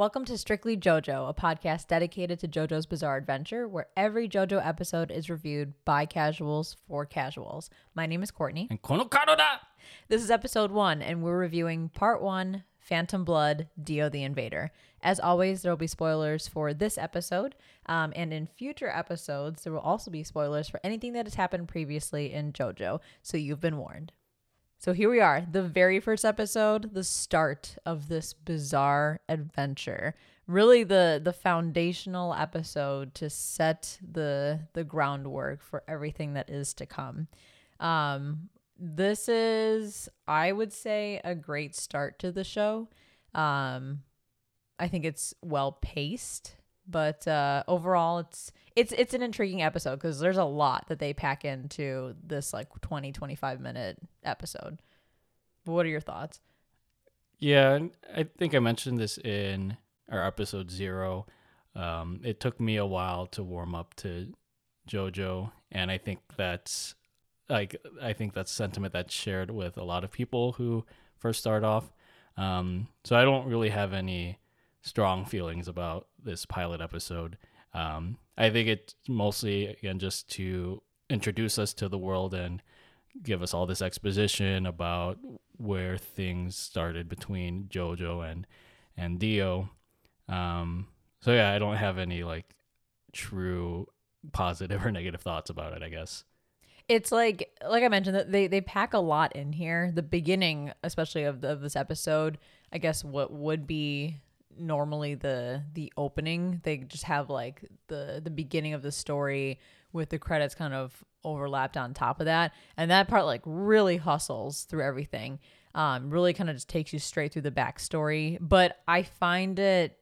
Welcome to Strictly JoJo, a podcast dedicated to JoJo's Bizarre Adventure, where every JoJo episode is reviewed by casuals for casuals. My name is Courtney. And kono karo! This is episode one, and we're reviewing part one Phantom Blood Dio the Invader. As always, there will be spoilers for this episode, um, and in future episodes, there will also be spoilers for anything that has happened previously in JoJo, so you've been warned. So here we are, the very first episode, the start of this bizarre adventure. Really the the foundational episode to set the the groundwork for everything that is to come. Um this is I would say a great start to the show. Um I think it's well paced, but uh overall it's it's it's an intriguing episode because there's a lot that they pack into this like 20 25 minute episode what are your thoughts Yeah, I think I mentioned this in our episode zero. Um, it took me a while to warm up to JoJo, and I think that's like I think that's sentiment that's shared with a lot of people who first start off. Um, so I don't really have any strong feelings about this pilot episode. Um, I think it's mostly again just to introduce us to the world and give us all this exposition about where things started between JoJo and and Dio. Um, so yeah, I don't have any like true positive or negative thoughts about it. I guess. it's like like i mentioned that they they pack a lot in here the beginning especially of, the, of this episode i guess what would be normally the the opening they just have like the the beginning of the story with the credits kind of overlapped on top of that. And that part like really hustles through everything um really kind of just takes you straight through the backstory. But i find it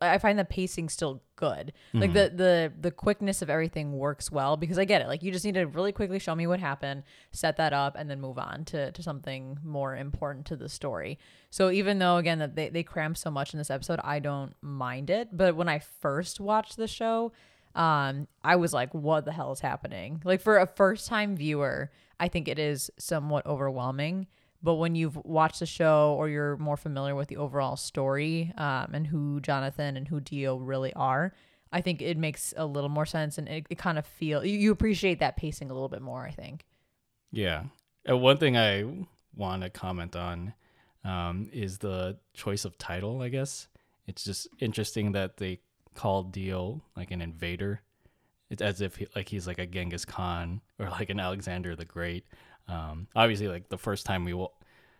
I find the pacing still good. Like the the the quickness of everything works well because I get it. Like you just need to really quickly show me what happened, set that up, and then move on to to something more important to the story. So even though again that they, they cram so much in this episode, I don't mind it. But when I first watched the show, um, I was like, what the hell is happening? Like for a first time viewer, I think it is somewhat overwhelming. But when you've watched the show or you're more familiar with the overall story um, and who Jonathan and who Dio really are, I think it makes a little more sense and it, it kind of feel you, you appreciate that pacing a little bit more. I think. Yeah. Uh, one thing I want to comment on um, is the choice of title. I guess it's just interesting that they called Dio like an invader. It's as if he, like he's like a Genghis Khan or like an Alexander the Great. Um, obviously, like the first time we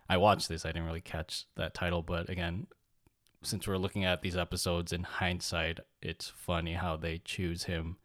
I watched this, I didn't really catch that title, but again, since we're looking at these episodes in hindsight, it's funny how they choose him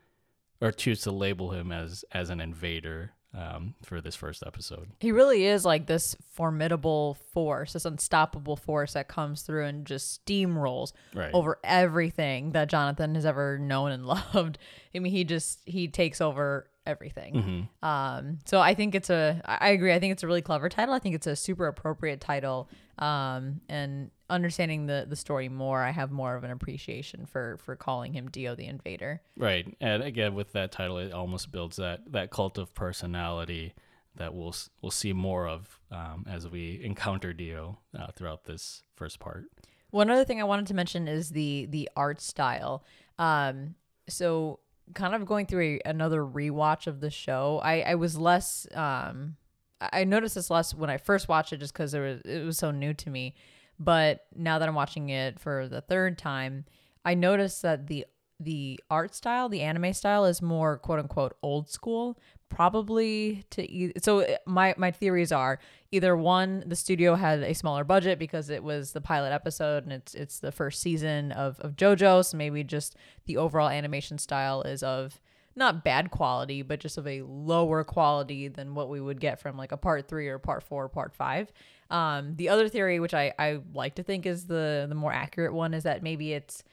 or choose to label him as as an invader um, for this first episode. He really is like this formidable force, this unstoppable force that comes through and just steamrolls Right. over everything that Jonathan has ever known and loved. I mean, he just he takes over everything. Mhm. Um, so I think it's a, I agree. I think it's a really clever title. I think it's a super appropriate title. Um, and understanding the the story more, I have more of an appreciation for for calling him Dio the Invader. Right. And again, with that title, it almost builds that that cult of personality that we'll we'll see more of um, as we encounter Dio uh, throughout this first part. One other thing I wanted to mention is the the art style. Um, so kind of going through a, another rewatch of the show, I I was less um I noticed this less when I first watched it just because it was it was so new to me. But now that I'm watching it for the third time, I noticed that the the art style, the anime style, is more quote unquote old school. Probably to e- so uh, my my theories are either one the studio had a smaller budget because it was the pilot episode and it's it's the first season of of JoJo, so maybe just the overall animation style is of not bad quality, but just of a lower quality than what we would get from like a part three or part four or part five. Um, the other theory, which I, I like to think is the the more accurate one, is that maybe it's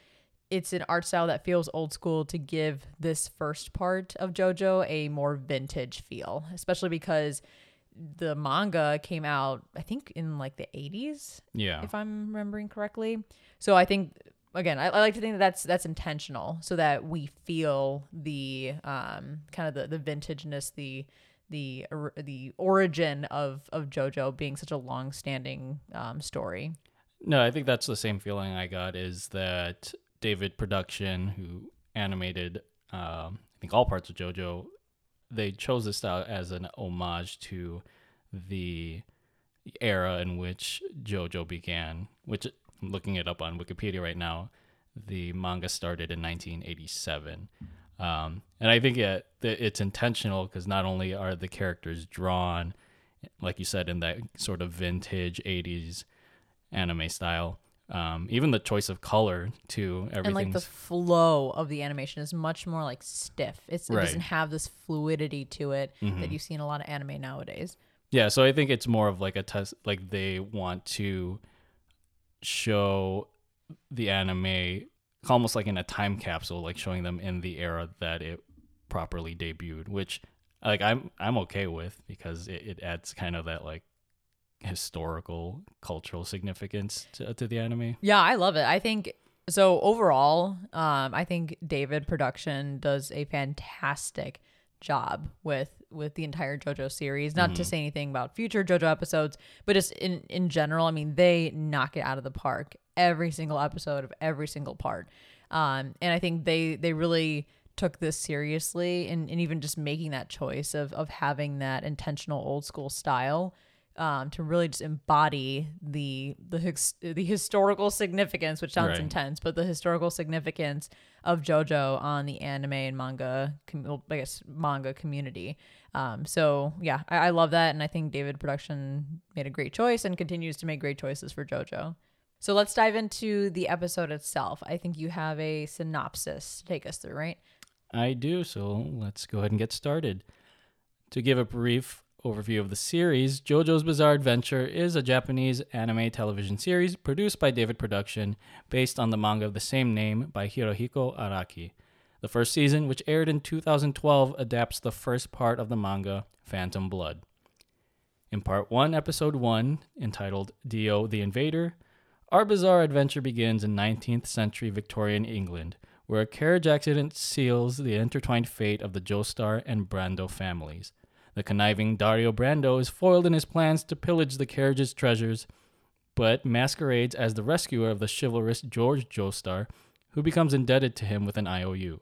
it's an art style that feels old school to give this first part of JoJo a more vintage feel, especially because the manga came out, I think, in like the 80s, Yeah. if I'm remembering correctly. So I think again, I, I like to think that that's that's intentional, so that we feel the um kind of the the vintageness, the the or- the origin of of JoJo being such a long standing um, story. No, I think that's the same feeling I got is that David Production, who animated, um, I think all parts of JoJo, they chose this style as an homage to the era in which JoJo began, which looking it up on Wikipedia right now. The manga started in 1987. Um, and I think it, it's intentional because not only are the characters drawn, like you said, in that sort of vintage 80s anime style, um, even the choice of color to everything. And like the flow of the animation is much more like stiff. It's, it Right. doesn't have this fluidity to it Mhm. that you see in a lot of anime nowadays. Yeah, so I think it's more of like a test. Like they want to show the anime almost like in a time capsule, like showing them in the era that it properly debuted, which like I'm I'm okay with because it, it adds kind of that like historical cultural significance to, to the anime. Yeah, I love it. I think so overall, um, I think David production does a fantastic job with with the entire JoJo series. Not to say anything about future JoJo episodes, but just in in general, I mean, they knock it out of the park every single episode of every single part. Um, and I think they they really took this seriously and, and even just making that choice of of having that intentional old school style um, to really just embody the the the historical significance, which sounds Right. intense, but the historical significance of JoJo on the anime and manga, com- I guess manga community. Um, so yeah, I, I love that, and I think David Production made a great choice and continues to make great choices for JoJo. So let's dive into the episode itself. I think you have a synopsis to take us through, right? I do, so let's go ahead and get started. To give a brief overview of the series, JoJo's Bizarre Adventure is a Japanese anime television series produced by David Production based on the manga of the same name by Hirohiko Araki. The first season, which aired in 2012, adapts the first part of the manga, Phantom Blood. In part 1, episode 1, entitled Dio the Invader, our bizarre adventure begins in 19th century Victorian England, where a carriage accident seals the intertwined fate of the Joestar and Brando families. The conniving Dario Brando is foiled in his plans to pillage the carriage's treasures, but masquerades as the rescuer of the chivalrous George Joestar, who becomes indebted to him with an IOU.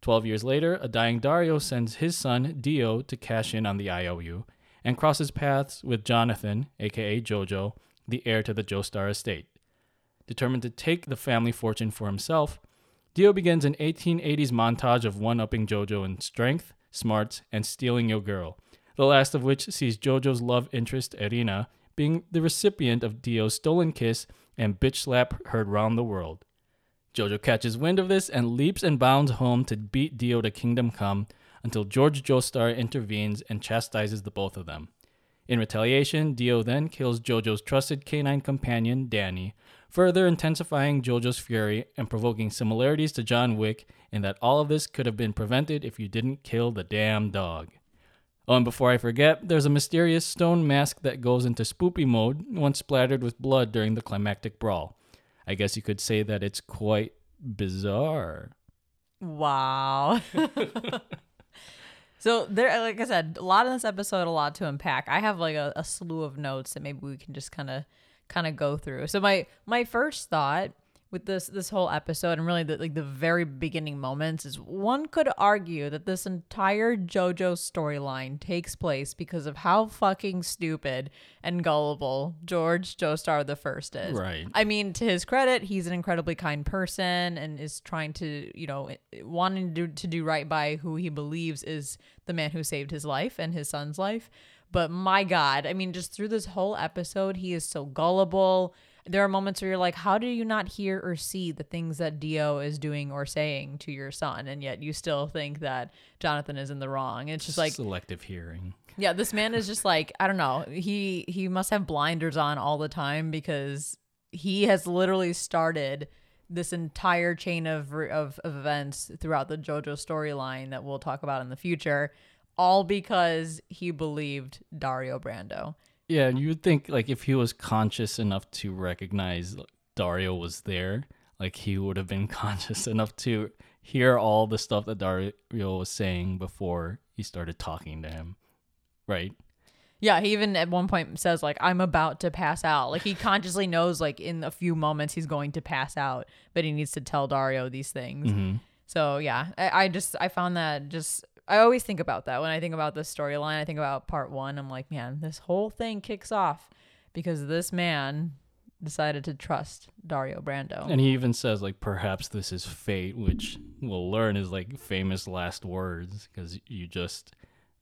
Twelve years later, a dying Dario sends his son Dio to cash in on the IOU and crosses paths with Jonathan, aka Jojo, the heir to the Joestar estate. Determined to take the family fortune for himself, Dio begins an 1880s montage of one upping JoJo in strength, smarts, and stealing your girl, the last of which sees JoJo's love interest, Erina, being the recipient of Dio's stolen kiss and bitch slap heard round the world. Jojo catches wind of this and leaps and bounds home to beat Dio to Kingdom Come until George Joestar intervenes and chastises the both of them. In retaliation, Dio then kills Jojo's trusted canine companion, Danny, further intensifying Jojo's fury and provoking similarities to John Wick in that all of this could have been prevented if you didn't kill the damn dog. Oh, and before I forget, there's a mysterious stone mask that goes into spoopy mode once splattered with blood during the climactic brawl. I guess you could say that it's quite bizarre. Wow. so there, like I said, a lot in this episode, a lot to unpack. I have like a, a slew of notes that maybe we can just kind of kind of go through. So my my first thought with this this whole episode and really the, like the very beginning moments is one could argue that this entire JoJo storyline takes place because of how fucking stupid and gullible George Joestar the first is. Right. I mean, to his credit, he's an incredibly kind person and is trying to, you know, wanting to do, to do right by who he believes is the man who saved his life and his son's life. But my God, I mean, just through this whole episode, he is so gullible. There are moments where you're like, how do you not hear or see the things that Dio is doing or saying to your son? And yet you still think that Jonathan is in the wrong. It's just like, selective hearing. yeah, this man is just like I don't know. He he must have blinders on all the time because he has literally started this entire chain of of, of events throughout the JoJo storyline that we'll talk about in the future, all because he believed Dario Brando. Yeah, and you'd think like if he was conscious enough to recognize Dario was there, like he would have been conscious enough to hear all the stuff that Dario was saying before he started talking to him. Right? Yeah, he even at one point says like I'm about to pass out. Like he consciously knows like in a few moments he's going to pass out, but he needs to tell Dario these things. Mm-hmm. So yeah, I, I just I found that just I always think about that when I think about this storyline. I think about part one. I'm like, man, this whole thing kicks off because this man decided to trust Dario Brando. And he even says like perhaps this is fate, which we'll learn is like famous last words because you just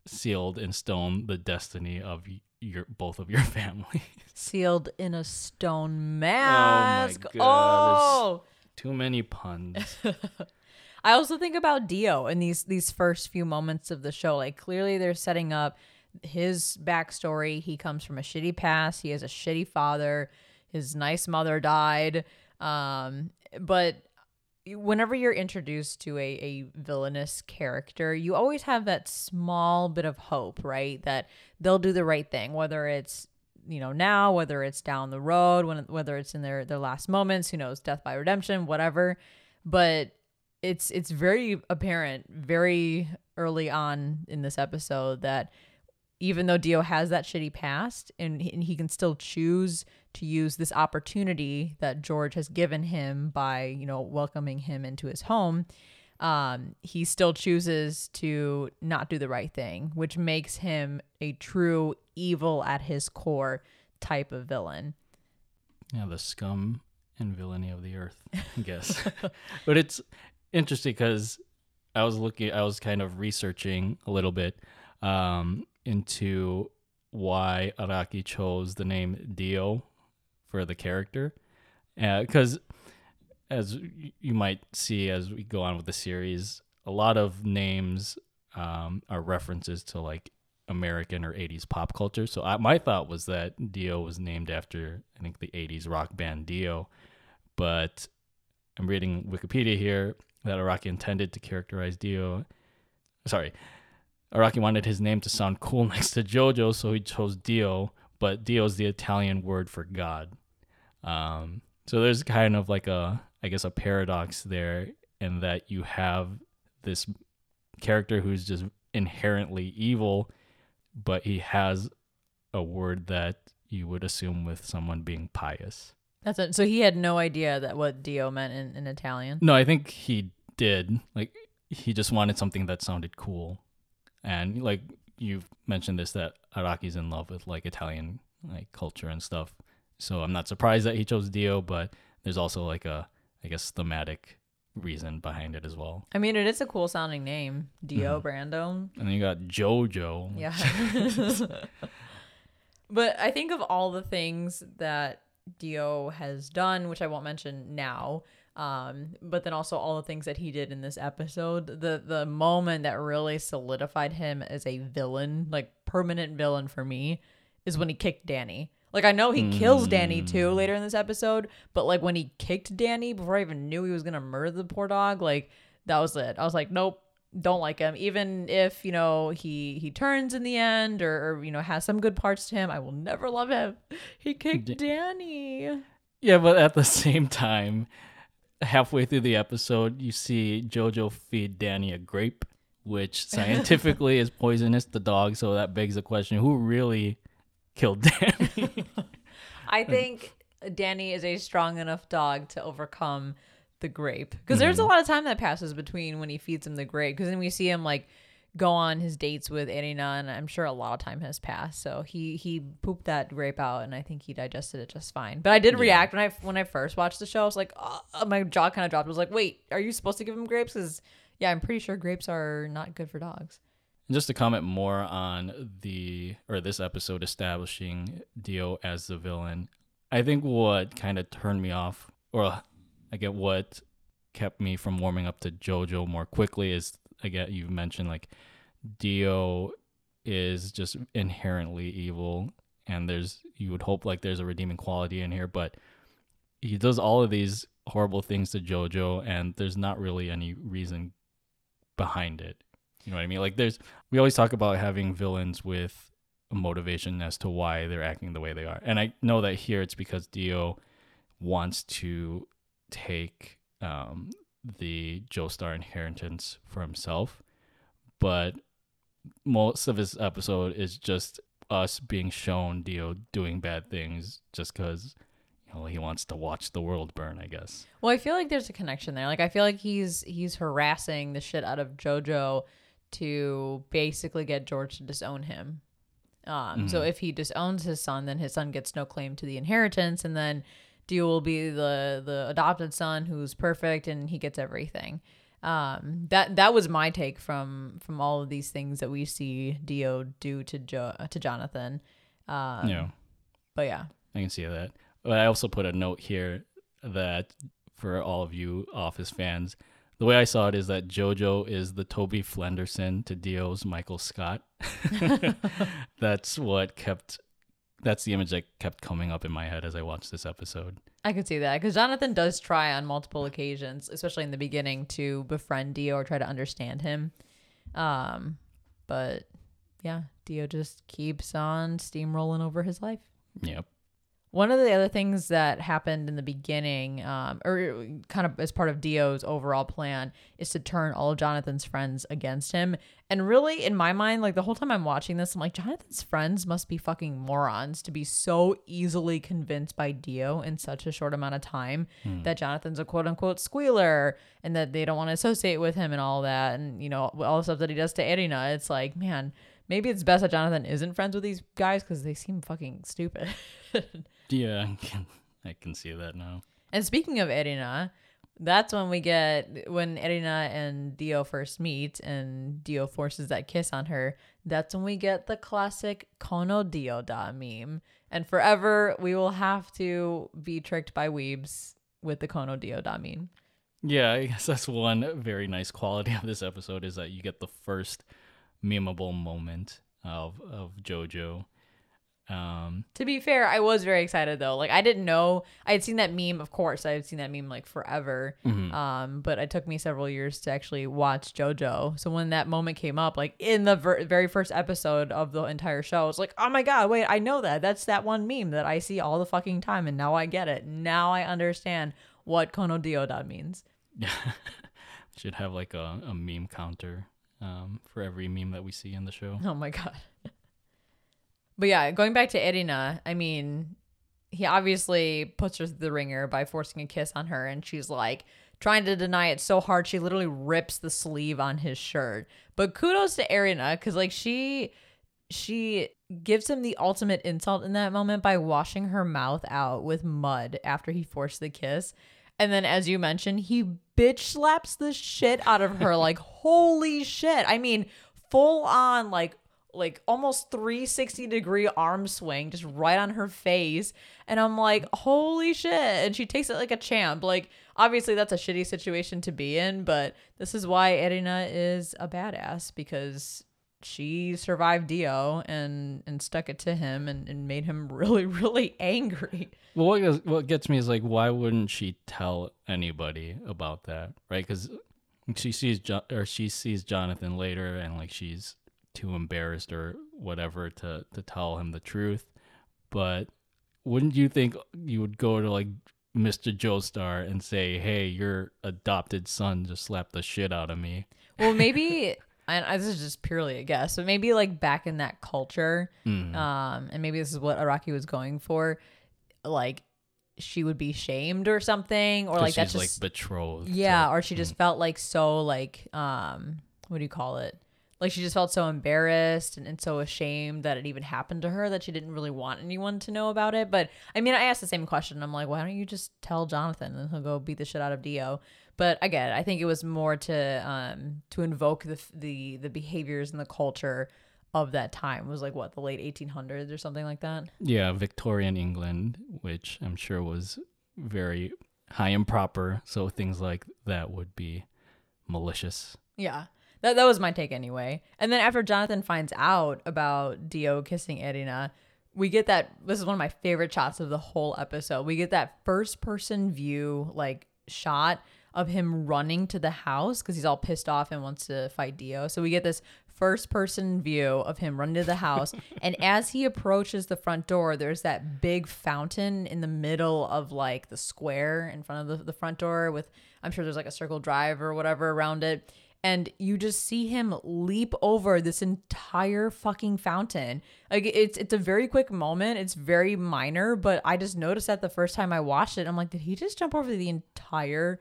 sealed in stone the destiny of your both of your families. Sealed in a stone oh mask. God, Oh, Too many puns. I also think about Dio in these these first few moments of the show. Like clearly they're setting up his backstory. He comes from a shitty past. He has a shitty father. His nice mother died. Um, but whenever you're introduced to a, a villainous character, you always have that small bit of hope, right? That they'll do the right thing, whether it's you know now, whether it's down the road, when whether it's in their their last moments, who knows, death by redemption, whatever. But it's it's very apparent very early on in this episode that even though Dio has that shitty past and he, and he can still choose to use this opportunity that George has given him by, you know, welcoming him into his home, um, he still chooses to not do the right thing, which makes him a true evil at his core type of villain. Yeah, the scum and villainy of the earth, I guess. but it's interesting because I was looking, I was kind of researching a little bit um, into why Araki chose the name Dio for the character. Because, as you might see as we go on with the series, a lot of names um, are references to like American or 80s pop culture. So I, my thought was that Dio was named after, I think, the 80s rock band Dio. But I'm reading Wikipedia here that Araki intended to characterize Dio. Sorry. Araki wanted his name to sound cool next to JoJo, so he chose Dio, but Dio is the Italian word for God. Um, so there's kind of like a, I guess, a paradox there in that you have this character who's just inherently evil, but he has a word that you would assume with someone being pious. That's it. So he had no idea that what Dio meant in, in Italian. No, I think he did. Like he just wanted something that sounded cool. And like you've mentioned this that Araki's in love with like Italian like culture and stuff. So I'm not surprised that he chose Dio, but there's also like a I guess thematic reason behind it as well. I mean, it is a cool sounding name, Dio Mhm. Brando. And then you got Jojo. Yeah. but I think of all the things that Dio has done, which I won't mention now, um, but then also all the things that he did in this episode, the the moment that really solidified him as a villain, like permanent villain for me, is when he kicked Danny. Like I know he kills Danny too Mm. later in this episode, but like when he kicked Danny before I even knew he was gonna murder the poor dog, like that was it. I was like, nope, don't like him. Even if you know he he turns in the end or, or you know has some good parts to him, I will never love him. He kicked Da- Danny. Yeah, but at the same time, halfway through the episode, you see Jojo feed Danny a grape, which scientifically is poisonous to dogs. So that begs the question: Who really killed Danny? I think Danny is a strong enough dog to overcome the grape. Because there's a mm-hmm. lot of time that passes between when he feeds him the grape because then we see him like go on his dates with Anina and I'm sure a lot of time has passed. So he he pooped that grape out and I think he digested it just fine. But I did Yeah. react when I when I first watched the show. I was like oh, my jaw kind of dropped. I was like wait are you supposed to give him grapes? Because yeah I'm pretty sure grapes are not good for dogs. And just to comment more on the or this episode establishing Dio as the villain, I think what kind of turned me off, or I get what kept me from warming up to JoJo more quickly is again you've mentioned like Dio is just inherently evil, and there's you would hope like there's a redeeming quality in here, but he does all of these horrible things to JoJo, and there's not really any reason behind it. You know what I mean? Like there's we always talk about having villains with a motivation as to why they're acting the way they are. And I know that here it's because Dio wants to take um, the Joestar inheritance for himself, but most of his episode is just us being shown Dio doing bad things just because you know he wants to watch the world burn. I guess. Well, I feel like there's a connection there. Like I feel like he's he's harassing the shit out of JoJo to basically get George to disown him. Um, so if he disowns his son, then his son gets no claim to the inheritance, and then Dio will be the the adopted son who's perfect and he gets everything. Um, that that was my take from from all of these things that we see Dio do to jo- to Jonathan. Um, yeah, but yeah, I can see that. But I also put a note here that for all of you Office fans, the way I saw it is that JoJo is the Toby Flenderson to Dio's Michael Scott. that's what kept. That's the image that kept coming up in my head as I watched this episode. I could see that because Jonathan does try on multiple occasions, especially in the beginning, to befriend Dio or try to understand him. Um, but yeah, Dio just keeps on steamrolling over his life. Yep. One of the other things that happened in the beginning, um, or kind of as part of Dio's overall plan, is to turn all of Jonathan's friends against him. And really, in my mind, like the whole time I'm watching this, I'm like, Jonathan's friends must be fucking morons to be so easily convinced by Dio in such a short amount of time that Jonathan's a quote unquote squealer and that they don't want to associate with him and all that. And, you know, all the stuff that he does to Erina. It's like, man, maybe it's best that Jonathan isn't friends with these guys because they seem fucking stupid. Yeah, I can, I can see that now. And speaking of Erina, that's when we get when Erina and Dio first meet and Dio forces that kiss on her. That's when we get the classic Kono Dio da meme. And forever we will have to be tricked by weebs with the Kono Dio da meme. Yeah, I guess that's one very nice quality of this episode is that you get the first memeable moment of of JoJo. Um, To be fair, I was very excited though. Like I didn't know I had seen that meme, of course. I had seen that meme like forever. Um, but it took me several years to actually watch JoJo. So when that moment came up, like in the ver- very first episode of the entire show, I was like, "Oh my god, wait, I know that. That's that one meme that I see all the fucking time and now I get it. Now I understand what Kono Dioda means." should have like a, a meme counter um, for every meme that we see in the show. Oh my god. But yeah, going back to Erina, I mean, he obviously puts her through the ringer by forcing a kiss on her, and she's like trying to deny it so hard she literally rips the sleeve on his shirt. But kudos to Erina, because like she she gives him the ultimate insult in that moment by washing her mouth out with mud after he forced the kiss. And then, as you mentioned, he bitch slaps the shit out of her. like, holy shit. I mean, full on, like, like almost 360 degree arm swing just right on her face. And i'm like holy shit. And she takes it like a champ. Like obviously that's a shitty situation to be in but this is why erina is a badass because she survived dio and and stuck it to him and, and made him really really angry. Well, what gets, what gets me is like, why wouldn't she tell anybody about that, right? Because she sees jo- or she sees Jonathan later, and like she's too embarrassed or whatever to to tell him the truth. But wouldn't you think you would go to like Mr. Joestar and say, "Hey, your adopted son just slapped the shit out of me"? well maybe and this is just purely a guess but maybe like back in that culture Mm. um and maybe this is what araki was going for like she would be shamed or something or like that's just like betrothed. yeah or she just felt like so like um what do you call it like she just felt so embarrassed and, and so ashamed that it even happened to her that she didn't really want anyone to know about it but i mean i asked the same question i'm like why don't you just tell jonathan and he'll go beat the shit out of dio but again i think it was more to um to invoke the the the behaviors and the culture of that time It was like what the late 1800s or something like that yeah, Victorian England, which I'm sure was very high and proper. So things like that would be malicious. Yeah. That, that was my take anyway. And then after Jonathan finds out about Dio kissing Erina, we get that this is one of my favorite shots of the whole episode. We get that first person view like shot of him running to the house because he's all pissed off and wants to fight Dio. So we get this first person view of him running to the house. and as he approaches the front door, there's that big fountain in the middle of like the square in front of the, the front door with I'm sure there's like a circle drive or whatever around it. And you just see him leap over this entire fucking fountain. Like it's it's a very quick moment. It's very minor, but I just noticed that the first time I watched it, I'm like, did he just jump over the entire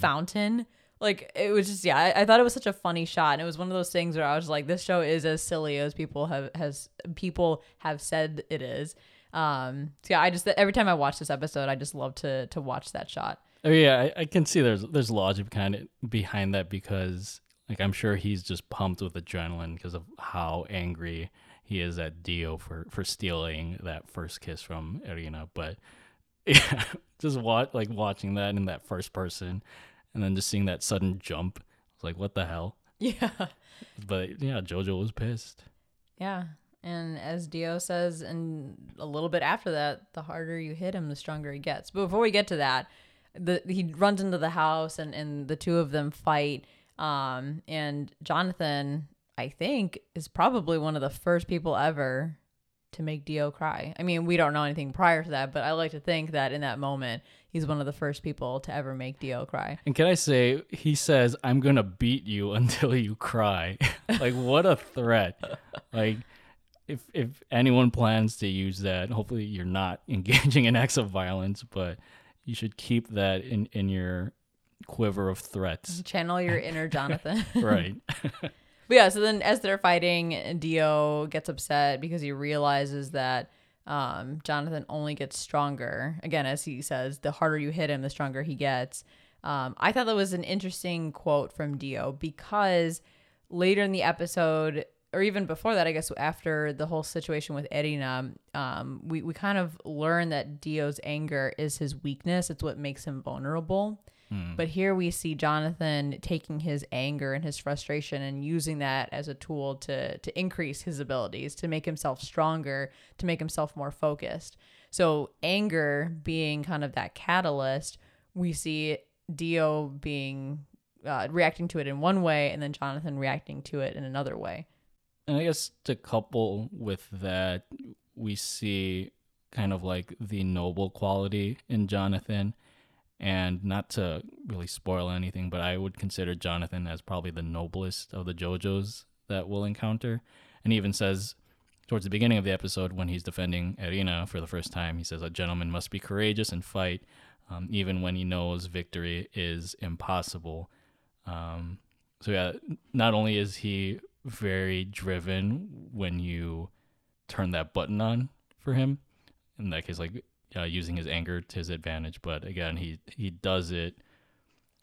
fountain? Like it was just yeah, I, I thought it was such a funny shot, and it was one of those things where I was like, this show is as silly as people have has people have said it is. Um, so yeah, I just every time I watch this episode, I just love to to watch that shot. Oh yeah, I, I can see there's there's logic kind of behind that because like I'm sure he's just pumped with adrenaline because of how angry he is at Dio for for stealing that first kiss from Erina. But yeah, just watch like watching that in that first person, and then just seeing that sudden jump. It's like what the hell. Yeah. But yeah, JoJo was pissed. Yeah. And as Dio says, and a little bit after that, the harder you hit him, the stronger he gets. But before we get to that, the he runs into the house and, and the two of them fight. Um, and Jonathan, I think, is probably one of the first people ever to make Dio cry. I mean, we don't know anything prior to that, but I like to think that in that moment, he's one of the first people to ever make Dio cry. And can I say, he says, I'm going to beat you until you cry. like, what a threat. like, if, if anyone plans to use that, hopefully you're not engaging in acts of violence, but you should keep that in, in your quiver of threats. Channel your inner Jonathan. right. But yeah, so then as they're fighting, Dio gets upset because he realizes that um, Jonathan only gets stronger. Again, as he says, the harder you hit him, the stronger he gets. Um, I thought that was an interesting quote from Dio because later in the episode, or even before that, I guess after the whole situation with Erina, um, we, we kind of learn that Dio's anger is his weakness. It's what makes him vulnerable. But here we see Jonathan taking his anger and his frustration and using that as a tool to to increase his abilities, to make himself stronger, to make himself more focused. So anger being kind of that catalyst, we see Dio being uh, reacting to it in one way, and then Jonathan reacting to it in another way. And I guess to couple with that, we see kind of like the noble quality in Jonathan. And not to really spoil anything, but I would consider Jonathan as probably the noblest of the JoJo's that we'll encounter. And he even says towards the beginning of the episode when he's defending Erina for the first time, he says, A gentleman must be courageous and fight, um, even when he knows victory is impossible. Um, so, yeah, not only is he very driven when you turn that button on for him, in that case, like uh, using his anger to his advantage, but again, he, he does it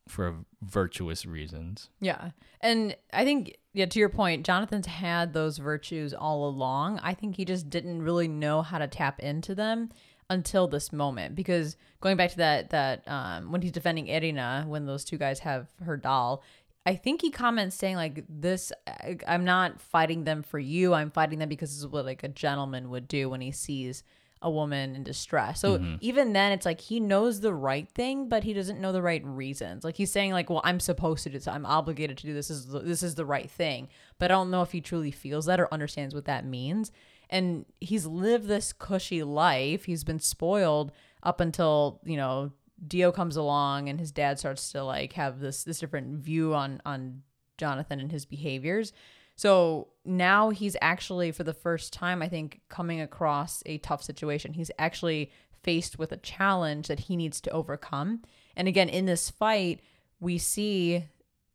for virtuous reasons. Yeah. And I think, yeah, to your point, Jonathan's had those virtues all along. I think he just didn't really know how to tap into them until this moment. Because going back to that, that um, when he's defending Erina when those two guys have her doll, I think he comments saying like this I- I'm not fighting them for you. I'm fighting them because this is what like a gentleman would do when he sees a woman in distress. So mm-hmm. even then it's like he knows the right thing, but he doesn't know the right reasons. Like he's saying like, well, I'm supposed to do this. I'm obligated to do this. This is the, this is the right thing. But I don't know if he truly feels that or understands what that means. And he's lived this cushy life. He's been spoiled up until, you know, Dio comes along and his dad starts to like have this this different view on on Jonathan and his behaviors. So now he's actually for the first time I think coming across a tough situation. He's actually faced with a challenge that he needs to overcome. And again in this fight we see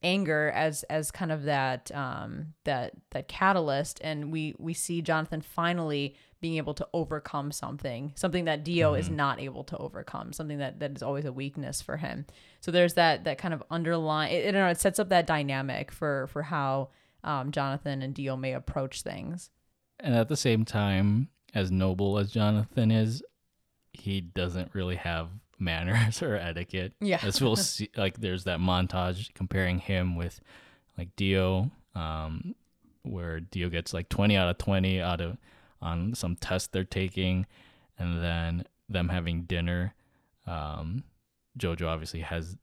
anger as as kind of that um that that catalyst and we we see Jonathan finally being able to overcome something something that Dio is not able to overcome something that that is always a weakness for him so there's that that kind of underlying it, it, it sets up that dynamic for for how um, Jonathan and Dio may approach things And at the same time, as noble as Jonathan is, he doesn't really have manners or etiquette. Yeah. As we'll see, like there's that montage comparing him with like Dio, um, where Dio gets like 20 out of 20 out of on some test they're taking, and then them having dinner. Um, Jojo obviously has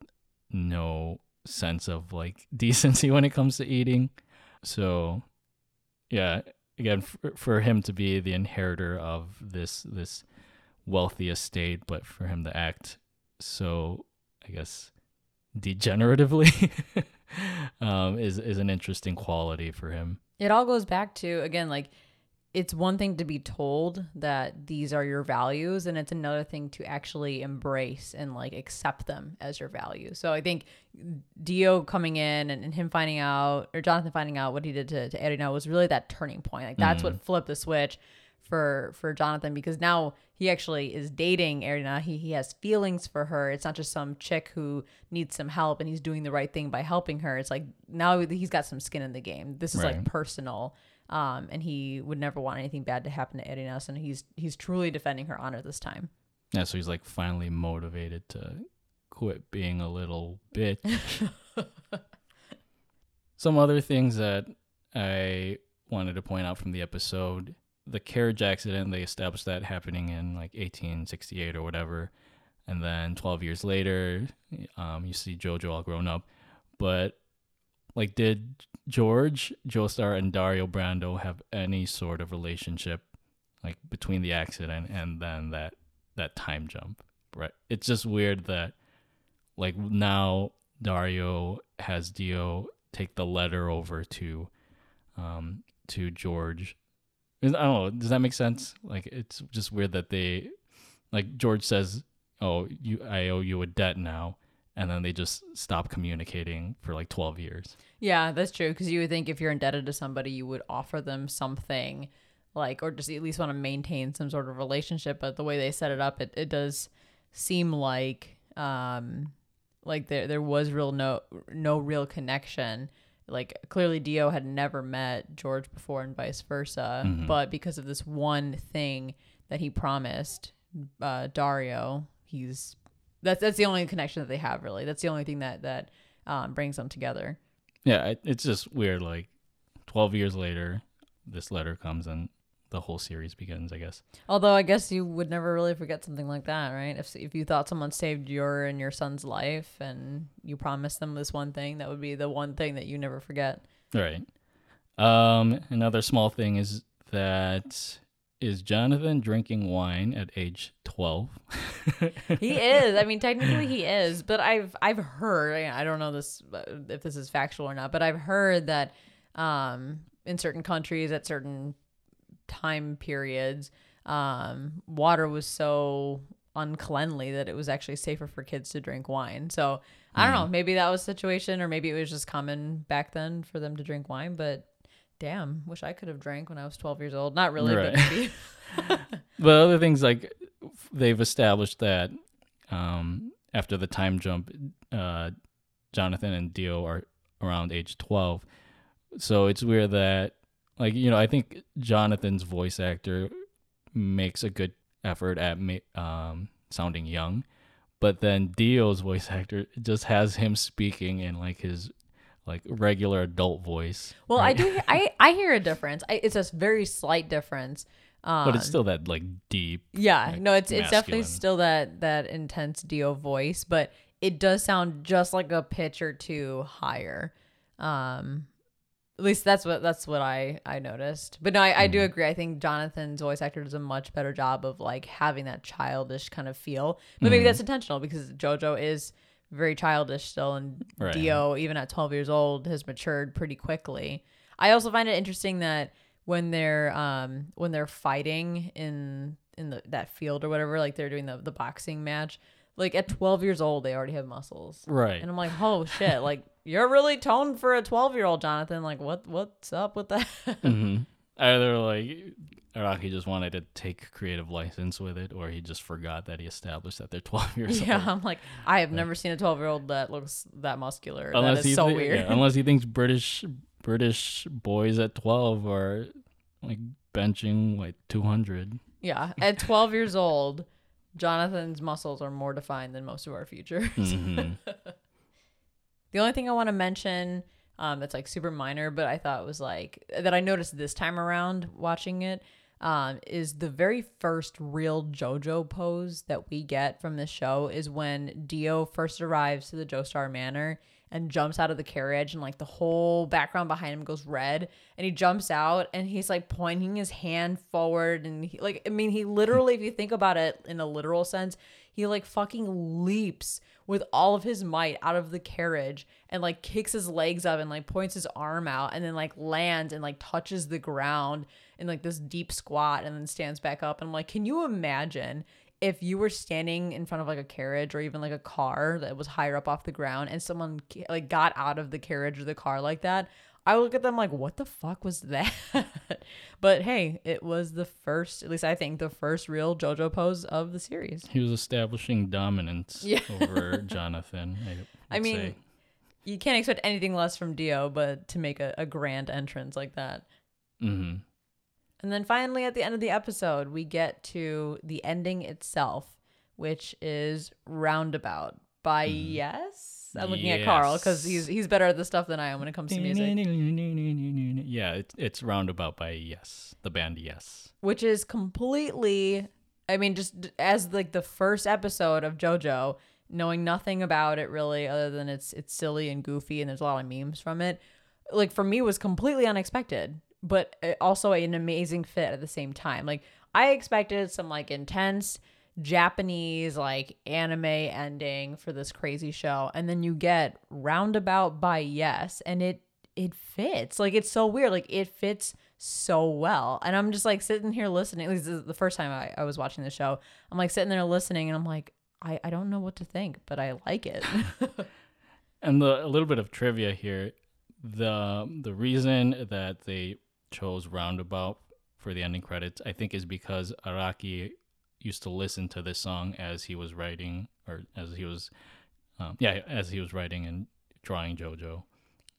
no sense of like decency when it comes to eating. So, yeah, again, for, for him to be the inheritor of this this wealthy estate, but for him to act so, I guess, degeneratively, um, is is an interesting quality for him. It all goes back to again, like it's one thing to be told that these are your values, and it's another thing to actually embrace and like accept them as your values. So I think Dio coming in and, and him finding out, or Jonathan finding out what he did to, to Erina was really that turning point. Like that's mm-hmm. what flipped the switch for for Jonathan because now he actually is dating Erina. He he has feelings for her. It's not just some chick who needs some help and he's doing the right thing by helping her. It's like now he's got some skin in the game. This is like personal. Um, and he would never want anything bad to happen to Erina, and he's he's truly defending her honor this time. Yeah, so he's like finally motivated to quit being a little bitch. Some other things that I wanted to point out from the episode the carriage accident, they established that happening in like 1868 or whatever. And then 12 years later, um, you see JoJo all grown up. But like, did George, Joestar, and Dario Brando have any sort of relationship like between the accident and then that that time jump? Right. It's just weird that like now Dario has Dio take the letter over to um to George. I don't know. Does that make sense? Like it's just weird that they like George says, "Oh, you I owe you a debt now." And then they just stop communicating for like 12 years. Yeah, that's true. Because you would think if you're indebted to somebody, you would offer them something, like, or just at least want to maintain some sort of relationship. But the way they set it up, it, it does seem like, um, like there there was real no no real connection. Like clearly, Dio had never met George before, and vice versa. But because of this one thing that he promised uh, Dario, he's that's that's the only connection that they have. Really, that's the only thing that that um, brings them together. Yeah, it's just weird. Like 12 years later, this letter comes and the whole series begins, I guess. Although I guess you would never really forget something like that, right? If if you thought someone saved your and your son's life and you promised them this one thing, that would be the one thing that you never forget. Right. Um, another small thing is that is Jonathan drinking wine at age 12? He is. I mean, technically he is, but I've I've heard. I don't know this if this is factual or not, but I've heard that um, in certain countries at certain time periods, um, water was so uncleanly that it was actually safer for kids to drink wine. So I don't know. Maybe that was situation, or maybe it was just common back then for them to drink wine. But damn, wish I could have drank when I was 12 years old. Not really, Right. but maybe. But other things like they've established that um, after the time jump, uh, Jonathan and Dio are around age 12. So it's weird that, like, you know, I think Jonathan's voice actor makes a good effort at ma- um, sounding young. But then Dio's voice actor just has him speaking in like his like regular adult voice. Well, right? I do. I I hear a difference. I, it's a very slight difference. Um, but it's still that like deep. yeah. like, no, it's it's definitely still that that intense Dio voice, but it does sound just like a pitch or two higher. Um, at least that's what that's what I I noticed. But no, I, I do Mm-hmm. agree. I think Jonathan's voice actor does a much better job of like having that childish kind of feel. But maybe Mm-hmm. that's intentional because JoJo is very childish still, and Right. Dio, even at 12 years old, has matured pretty quickly. I also find it interesting that when they're um when they're fighting in in the that field or whatever, like they're doing the the boxing match. Like at 12 years old, they already have muscles. Right. And I'm like, oh shit! Like you're really toned for a 12 year old, Jonathan. Like what what's up with that? hmm Either like Araki just wanted to take creative license with it, or he just forgot that he established that they're 12 years yeah, old. Yeah, I'm like, I have never seen a 12 year old that looks that muscular. Unless that he so thi- weird. yeah, unless he thinks British British boys at 12 are like benching like 200. Yeah, at 12 years old, Jonathan's muscles are more defined than most of our futures. Mhm. The only thing I want to mention um, that's like super minor, but I thought was like that I noticed this time around watching it um, is the very first real JoJo pose that we get from this show is when Dio first arrives to the Joestar Manor and jumps out of the carriage and like the whole background behind him goes red and he jumps out and he's like pointing his hand forward and he, like I mean he literally if you think about it in a literal sense he like fucking leaps with all of his might out of the carriage and like kicks his legs up and like points his arm out and then like lands and like touches the ground in like this deep squat and then stands back up and I'm like can you imagine if you were standing in front of like a carriage or even like a car that was higher up off the ground and someone like got out of the carriage or the car like that, I look at them like, what the fuck was that? but hey, it was the first, at least I think, the first real JoJo pose of the series. He was establishing dominance Yeah. over Jonathan. I, I mean, say. you can't expect anything less from Dio, but to make a, a grand entrance like that. Mm-hmm. And then finally, at the end of the episode, we get to the ending itself, which is Roundabout by Yes. I'm looking at Carl because he's he's better at this stuff than I am when it comes to music. Yeah, it's it's roundabout by Yes, the band Yes. which is completely i mean just as like the first episode of jojo knowing nothing about it really other than it's it's silly and goofy and there's a lot of memes from it like for me was completely unexpected but uh, also an amazing fit at the same time like i expected some like intense japanese like anime ending for this crazy show and then you get roundabout by yes and it it fits. Like it's so weird. Like it fits so well. And i'm just like sitting here listening. This is the first time I, I was watching the show. I'm like sitting there listening and i'm like I, I don't know what to think but i like it. And the a little bit of trivia here, the the reason that they chose roundabout for the ending credits, I think, is because Araki used to listen to this song as he was writing, or as he was, um, yeah, as he was writing and drawing JoJo.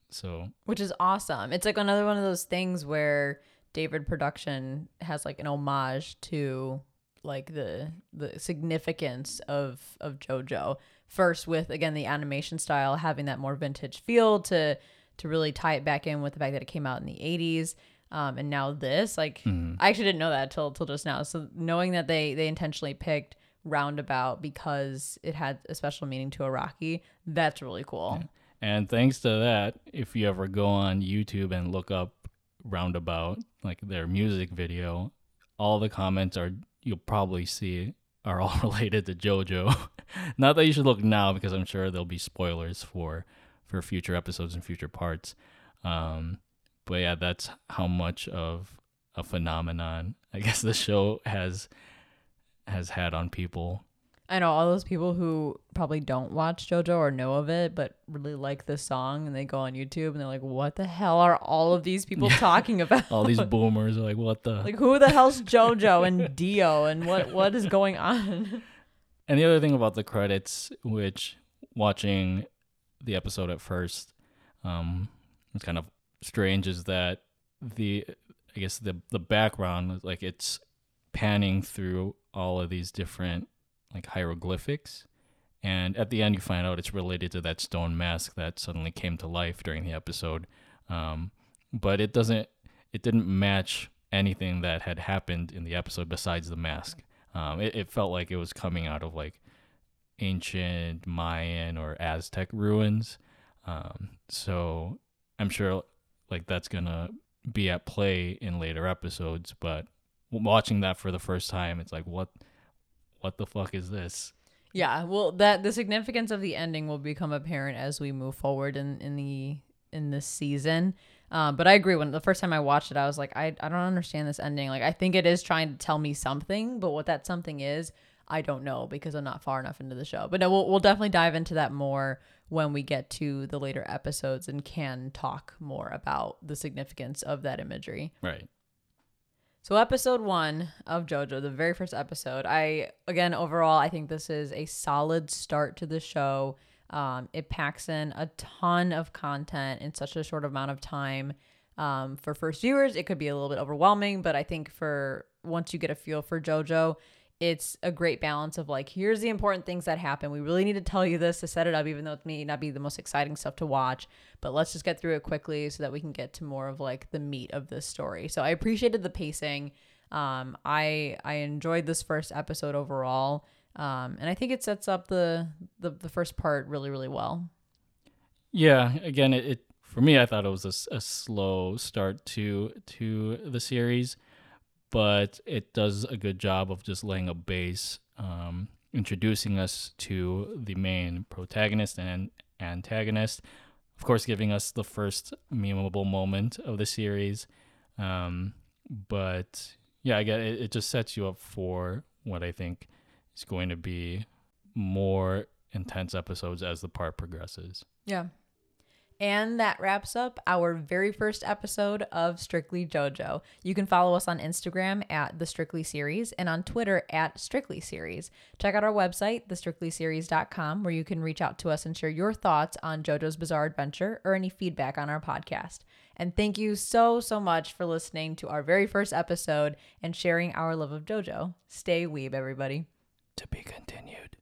So which is awesome. It's like another one of those things where david production has like an homage to like the the significance of of jojo. First with again the animation style having that more vintage feel to to really tie it back in with the fact that it came out in the 80s um, and now this like i actually didn't know that till till just now so knowing that they they intentionally picked roundabout because it had a special meaning to araki that's really cool And thanks to that, if you ever go on YouTube and look up Roundabout, like their music video, all the comments are you'll probably see are all related to JoJo. Not that you should look now because I'm sure there'll be spoilers for for future episodes and future parts. Um, but yeah, that's how much of a phenomenon I guess the show has has had on people. I know all those people who probably don't watch JoJo or know of it, but really like this song, and they go on YouTube and they're like, "What the hell are all of these people talking about? All these boomers are like, "What the?" like, who the hell's JoJo and Dio, and what what is going on?" And the other thing about the credits, which watching the episode at first, um, was kind of strange, is that the I guess the the background like it's panning through all of these different like hieroglyphics, and at the end you find out it's related to that stone mask that suddenly came to life during the episode, um, but it doesn't it didn't match anything that had happened in the episode besides the mask. Um, it, it felt like it was coming out of like ancient Mayan or Aztec ruins. Um, so I'm sure like that's gonna be at play in later episodes. But watching that for the first time, it's like what what the fuck is this? yeah, well, that the significance of the ending will become apparent as we move forward in in the in this season. Um, but I agree. When the first time I watched it, I was like, I, I don't understand this ending. Like, I think it is trying to tell me something, but what that something is, I don't know because I'm not far enough into the show. But no, we'll, we'll definitely dive into that more when we get to the later episodes and can talk more about the significance of that imagery. Right. So episode one of JoJo, the very first episode, I again overall I think this is a solid start to the show. Um, it packs in a ton of content in such a short amount of time. Um, for first viewers, it could be a little bit overwhelming, but I think for once you get a feel for JoJo, it's a great balance of like, here's the important things that happen. We really need to tell you this to set it up, even though it may not be the most exciting stuff to watch. But let's just get through it quickly so that we can get to more of like the meat of this story. So I appreciated the pacing. Um, I I enjoyed this first episode overall. Um, and I think it sets up the, the the first part really really well. Yeah, again, it, it for me, I thought it was a slow start to to the series, but it does a good job of just laying a base, um, introducing us to the main protagonist and antagonist. Of course, giving us the first memeable moment of the series, um, but yeah, I get it. It just sets you up for what I think is going to be more intense episodes as the part progresses. Yeah. And that wraps up our very first episode of Strictly JoJo. You can follow us on Instagram at the Strictly Series and on Twitter at Strictly Series. Check out our website, thestrictlyseries.com, where you can reach out to us and share your thoughts on JoJo's Bizarre Adventure or any feedback on our podcast. And thank you so, so much for listening to our very first episode and sharing our love of JoJo. Stay weeb, everybody. To be continued.